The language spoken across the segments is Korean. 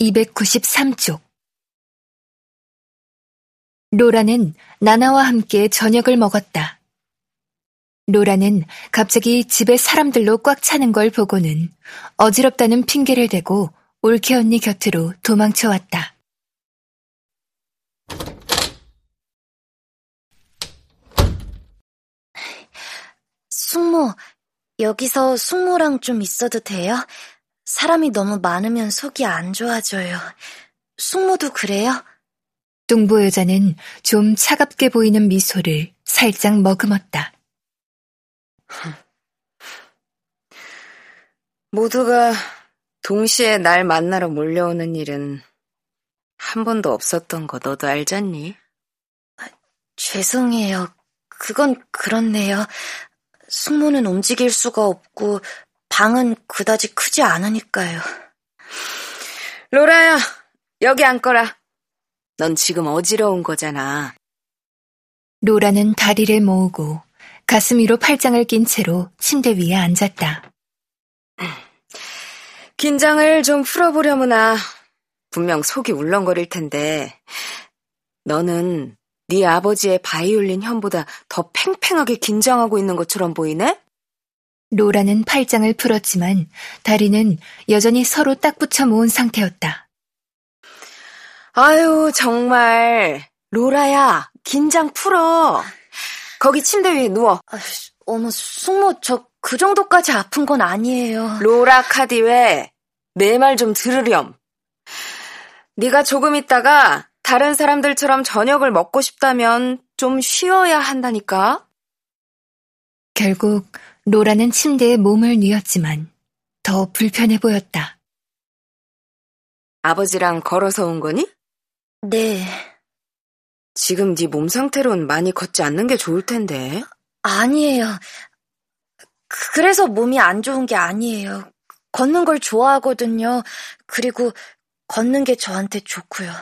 293쪽 로라는 나나와 함께 저녁을 먹었다. 로라는 갑자기 집에 사람들로 꽉 차는 걸 보고는 어지럽다는 핑계를 대고 올케 언니 곁으로 도망쳐 왔다. 숙모, 여기서 숙모랑 좀 있어도 돼요? 사람이 너무 많으면 속이 안 좋아져요. 숙모도 그래요? 뚱보 여자는 좀 차갑게 보이는 미소를 살짝 머금었다. 모두가 동시에 날 만나러 몰려오는 일은 한 번도 없었던 거 너도 알잖니? 죄송해요. 그건 그렇네요. 숙모는 움직일 수가 없고 방은 그다지 크지 않으니까요. 로라야, 여기 앉거라. 넌 지금 어지러운 거잖아. 로라는 다리를 모으고 가슴 위로 팔짱을 낀 채로 침대 위에 앉았다. 긴장을 좀 풀어보려무나 분명 속이 울렁거릴 텐데 너는 네 아버지의 바이올린 현보다 더 팽팽하게 긴장하고 있는 것처럼 보이네? 로라는 팔짱을 풀었지만 다리는 여전히 서로 딱 붙여 모은 상태였다. 아유, 정말. 로라야, 긴장 풀어. 거기 침대 위에 누워. 아, 어머, 숙모, 저 그 정도까지 아픈 건 아니에요. 로라 카디웨, 내 말 좀 들으렴. 네가 조금 있다가 다른 사람들처럼 저녁을 먹고 싶다면 좀 쉬어야 한다니까. 결국 로라는 침대에 몸을 뉘었지만 더 불편해 보였다. 아버지랑 걸어서 온 거니? 네. 지금 네 몸 상태론 많이 걷지 않는 게 좋을 텐데. 아니에요. 그래서 몸이 안 좋은 게 아니에요. 걷는 걸 좋아하거든요. 그리고 걷는 게 저한테 좋고요.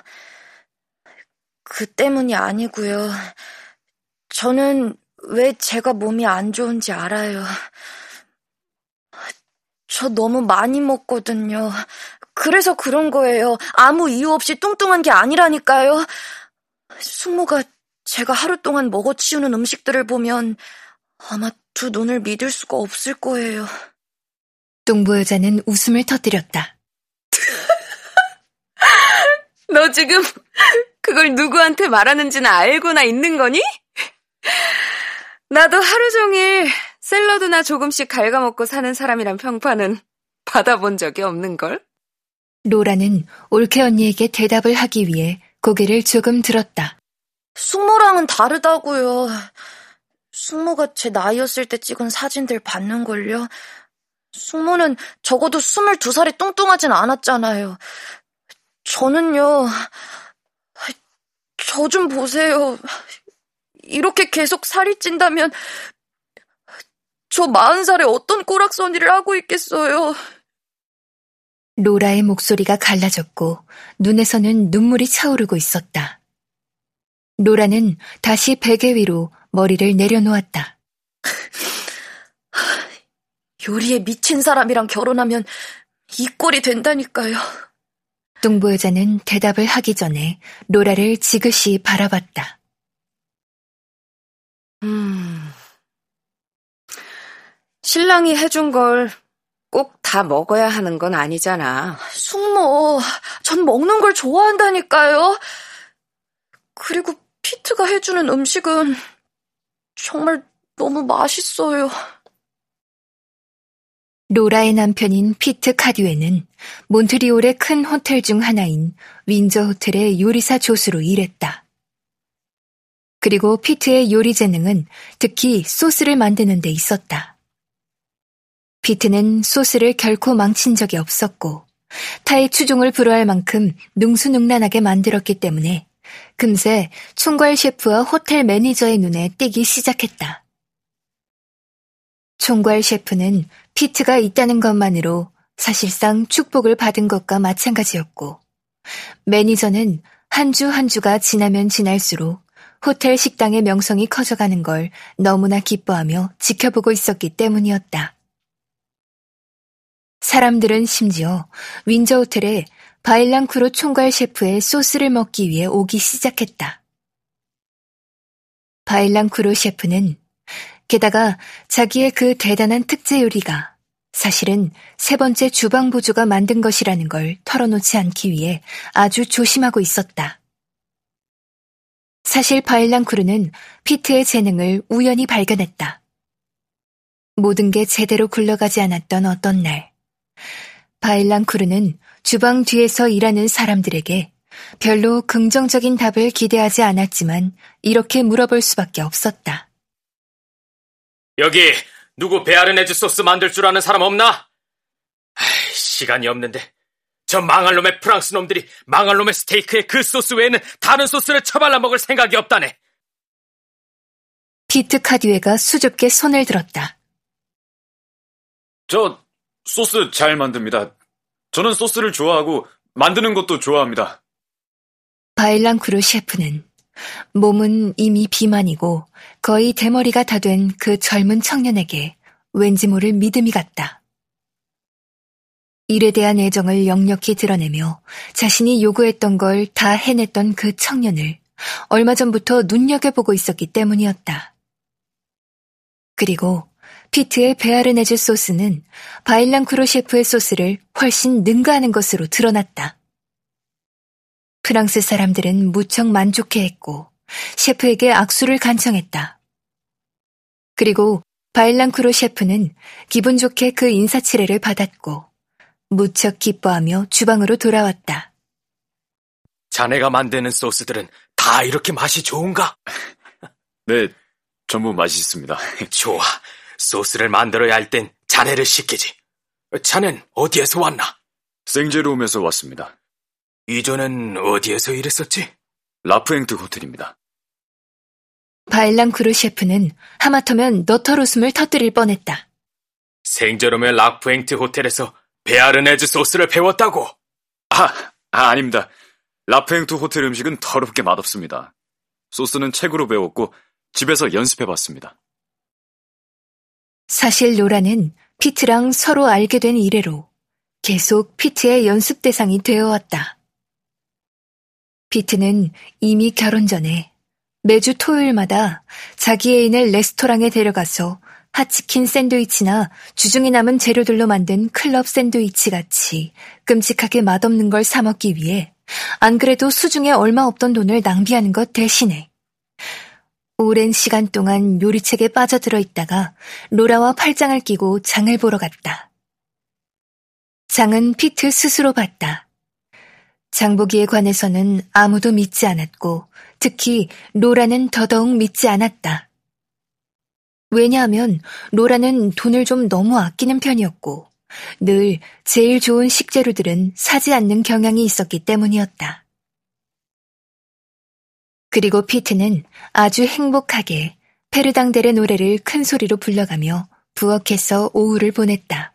그 때문이 아니고요. 저는 왜 제가 몸이 안 좋은지 알아요. 저 너무 많이 먹거든요. 그래서 그런 거예요. 아무 이유 없이 뚱뚱한 게 아니라니까요. 숙모가 제가 하루 동안 먹어치우는 음식들을 보면 아마 두 눈을 믿을 수가 없을 거예요. 뚱보 여자는 웃음을 터뜨렸다. 너 지금 그걸 누구한테 말하는지는 알고나 있는 거니? 나도 하루 종일 샐러드나 조금씩 갉아먹고 사는 사람이란 평판은 받아본 적이 없는걸? 로라는 올케 언니에게 대답을 하기 위해 고개를 조금 들었다. 숙모랑은 다르다고요. 숙모가 제 나이였을 때 찍은 사진들 봤는걸요. 숙모는 적어도 22살에 뚱뚱하진 않았잖아요. 저는요, 저 좀 보세요. 이렇게 계속 살이 찐다면, 저 40살에 어떤 꼬락서니를 하고 있겠어요. 로라의 목소리가 갈라졌고 눈에서는 눈물이 차오르고 있었다. 로라는 다시 베개 위로 머리를 내려놓았다. 요리에 미친 사람이랑 결혼하면 이 꼴이 된다니까요. 뚱보 여자는 대답을 하기 전에 로라를 지그시 바라봤다. 음. 신랑이 해준 걸 꼭 다 먹어야 하는 건 아니잖아. 숙모, 전 먹는 걸 좋아한다니까요. 그리고 피트가 해주는 음식은 정말 너무 맛있어요. 로라의 남편인 피트 카듀에는 몬트리올의 큰 호텔 중 하나인 윈저 호텔의 요리사 조수로 일했다. 그리고 피트의 요리 재능은 특히 소스를 만드는 데 있었다. 피트는 소스를 결코 망친 적이 없었고 타의 추종을 불허할 만큼 능수능란하게 만들었기 때문에 금세 총괄 셰프와 호텔 매니저의 눈에 띄기 시작했다. 총괄 셰프는 피트가 있다는 것만으로 사실상 축복을 받은 것과 마찬가지였고, 매니저는 한 주한 주가 지나면 지날수록 호텔 식당의 명성이 커져가는 걸 너무나 기뻐하며 지켜보고 있었기 때문이었다. 사람들은 심지어 윈저 호텔에 바일랑크로 총괄 셰프의 소스를 먹기 위해 오기 시작했다. 바일랑크로 셰프는 게다가 자기의 그 대단한 특제 요리가 사실은 세 번째 주방 보조가 만든 것이라는 걸 털어놓지 않기 위해 아주 조심하고 있었다. 사실 바일랑크루는 피트의 재능을 우연히 발견했다. 모든 게 제대로 굴러가지 않았던 어떤 날, 바일랑크루는 주방 뒤에서 일하는 사람들에게 별로 긍정적인 답을 기대하지 않았지만 이렇게 물어볼 수밖에 없었다. 여기 누구 베아르네즈 소스 만들 줄 아는 사람 없나? 시간이 없는데 저 망할 놈의 프랑스 놈들이 망할 놈의 스테이크에 그 소스 외에는 다른 소스를 처발라 먹을 생각이 없다네. 피트 카디웨가 수줍게 손을 들었다. 저 소스 잘 만듭니다. 저는 소스를 좋아하고 만드는 것도 좋아합니다. 바일랑크루 셰프는 몸은 이미 비만이고 거의 대머리가 다 된 그 젊은 청년에게 왠지 모를 믿음이 갔다. 일에 대한 애정을 역력히 드러내며 자신이 요구했던 걸 다 해냈던 그 청년을 얼마 전부터 눈여겨보고 있었기 때문이었다. 그리고 피트의 베아르네즈 소스는 바일랑크로 셰프의 소스를 훨씬 능가하는 것으로 드러났다. 프랑스 사람들은 무척 만족해했고 셰프에게 악수를 간청했다. 그리고 바일랑크로 셰프는 기분 좋게 그 인사치레를 받았고 무척 기뻐하며 주방으로 돌아왔다. 자네가 만드는 소스들은 다 이렇게 맛이 좋은가? 네, 전부 맛있습니다. 좋아. 소스를 만들어야 할 땐 자네를 시키지. 자넨 어디에서 왔나? 생제로움에서 왔습니다. 이전엔 어디에서 일했었지? 라프앵트 호텔입니다. 바일랑크루 셰프는 하마터면 너털 웃음을 터뜨릴 뻔했다. 생제롬의 라프앵트 호텔에서 베아르네즈 소스를 배웠다고? 아, 아 아닙니다. 라프앵트 호텔 음식은 더럽게 맛없습니다. 소스는 책으로 배웠고 집에서 연습해봤습니다. 사실 로라는 피트랑 서로 알게 된 이래로 계속 피트의 연습 대상이 되어왔다. 피트는 이미 결혼 전에 매주 토요일마다 자기 애인을 레스토랑에 데려가서 핫치킨 샌드위치나 주중에 남은 재료들로 만든 클럽 샌드위치 같이 끔찍하게 맛없는 걸 사먹기 위해 안 그래도 수중에 얼마 없던 돈을 낭비하는 것 대신에 오랜 시간 동안 요리책에 빠져들어 있다가 로라와 팔짱을 끼고 장을 보러 갔다. 장은 피트 스스로 봤다. 장보기에 관해서는 아무도 믿지 않았고 특히 로라는 더더욱 믿지 않았다. 왜냐하면 로라는 돈을 좀 너무 아끼는 편이었고 늘 제일 좋은 식재료들은 사지 않는 경향이 있었기 때문이었다. 그리고 피트는 아주 행복하게 페르당델의 노래를 큰 소리로 불러가며 부엌에서 오후를 보냈다.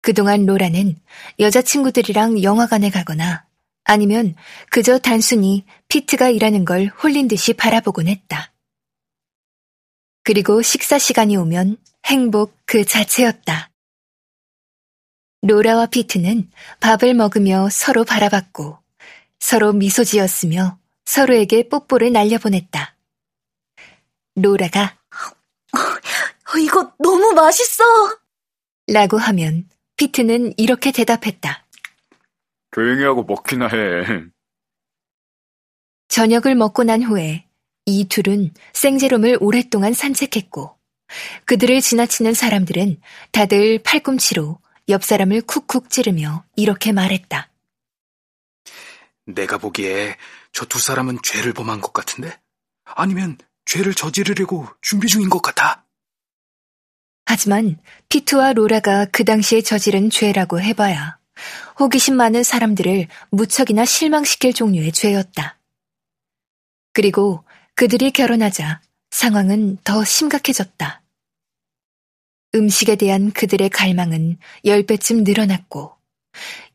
그동안 로라는 여자친구들이랑 영화관에 가거나 아니면 그저 단순히 피트가 일하는 걸 홀린 듯이 바라보곤 했다. 그리고 식사 시간이 오면 행복 그 자체였다. 로라와 피트는 밥을 먹으며 서로 바라봤고 서로 미소 지었으며 서로에게 뽀뽀를 날려보냈다. 로라가 어, 이거 너무 맛있어! 라고 하면 피트는 이렇게 대답했다. 조용히 하고 먹기나 해. 저녁을 먹고 난 후에 이 둘은 생제롬을 오랫동안 산책했고 그들을 지나치는 사람들은 다들 팔꿈치로 옆 사람을 쿡쿡 찌르며 이렇게 말했다. 내가 보기에 저 두 사람은 죄를 범한 것 같은데? 아니면 죄를 저지르려고 준비 중인 것 같아. 하지만 피트와 로라가 그 당시에 저지른 죄라고 해봐야 호기심 많은 사람들을 무척이나 실망시킬 종류의 죄였다. 그리고 그들이 결혼하자 상황은 더 심각해졌다. 음식에 대한 그들의 갈망은 열 배쯤 늘어났고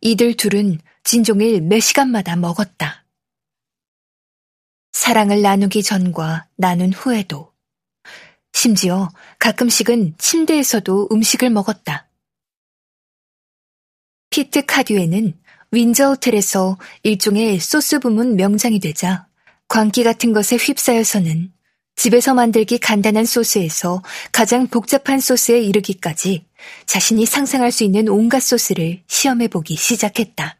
이들 둘은 진종일 매 시간마다 먹었다. 사랑을 나누기 전과 나눈 후에도 심지어 가끔씩은 침대에서도 음식을 먹었다. 피트 카듀에는 윈저 호텔에서 일종의 소스 부문 명장이 되자 광기 같은 것에 휩싸여서는 집에서 만들기 간단한 소스에서 가장 복잡한 소스에 이르기까지 자신이 상상할 수 있는 온갖 소스를 시험해보기 시작했다.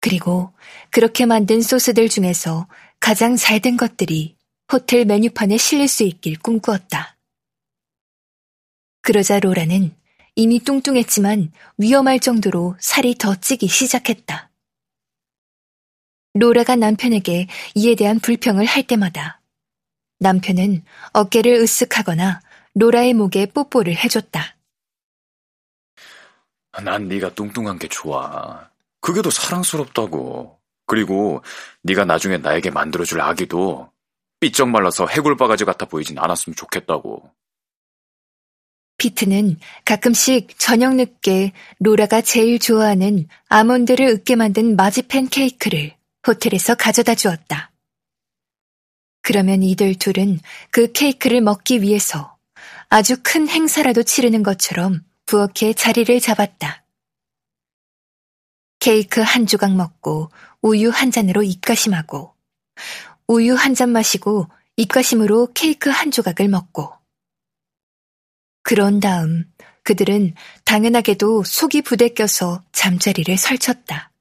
그리고 그렇게 만든 소스들 중에서 가장 잘 된 것들이 호텔 메뉴판에 실릴 수 있길 꿈꾸었다. 그러자 로라는 이미 뚱뚱했지만 위험할 정도로 살이 더 찌기 시작했다. 로라가 남편에게 이에 대한 불평을 할 때마다 남편은 어깨를 으쓱하거나 로라의 목에 뽀뽀를 해줬다. 난 네가 뚱뚱한 게 좋아. 그게 더 사랑스럽다고. 그리고 네가 나중에 나에게 만들어줄 아기도 삐쩍 말라서 해골바가지 같아 보이진 않았으면 좋겠다고. 피트는 가끔씩 저녁 늦게 로라가 제일 좋아하는 아몬드를 으깨 만든 마지펜 케이크를 호텔에서 가져다 주었다. 그러면 이들 둘은 그 케이크를 먹기 위해서 아주 큰 행사라도 치르는 것처럼 부엌에 자리를 잡았다. 케이크 한 조각 먹고 우유 한 잔으로 입가심하고 우유 한 잔 마시고 입가심으로 케이크 한 조각을 먹고 그런 다음 그들은 당연하게도 속이 부대껴서 잠자리를 설쳤다.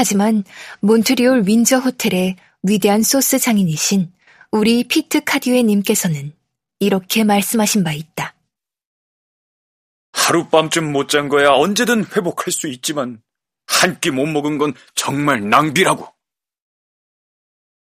하지만 몬트리올 윈저 호텔의 위대한 소스 장인이신 우리 피트 카디웨 님께서는 이렇게 말씀하신 바 있다. 하룻밤쯤 못 잔 거야 언제든 회복할 수 있지만 한 끼 못 먹은 건 정말 낭비라고.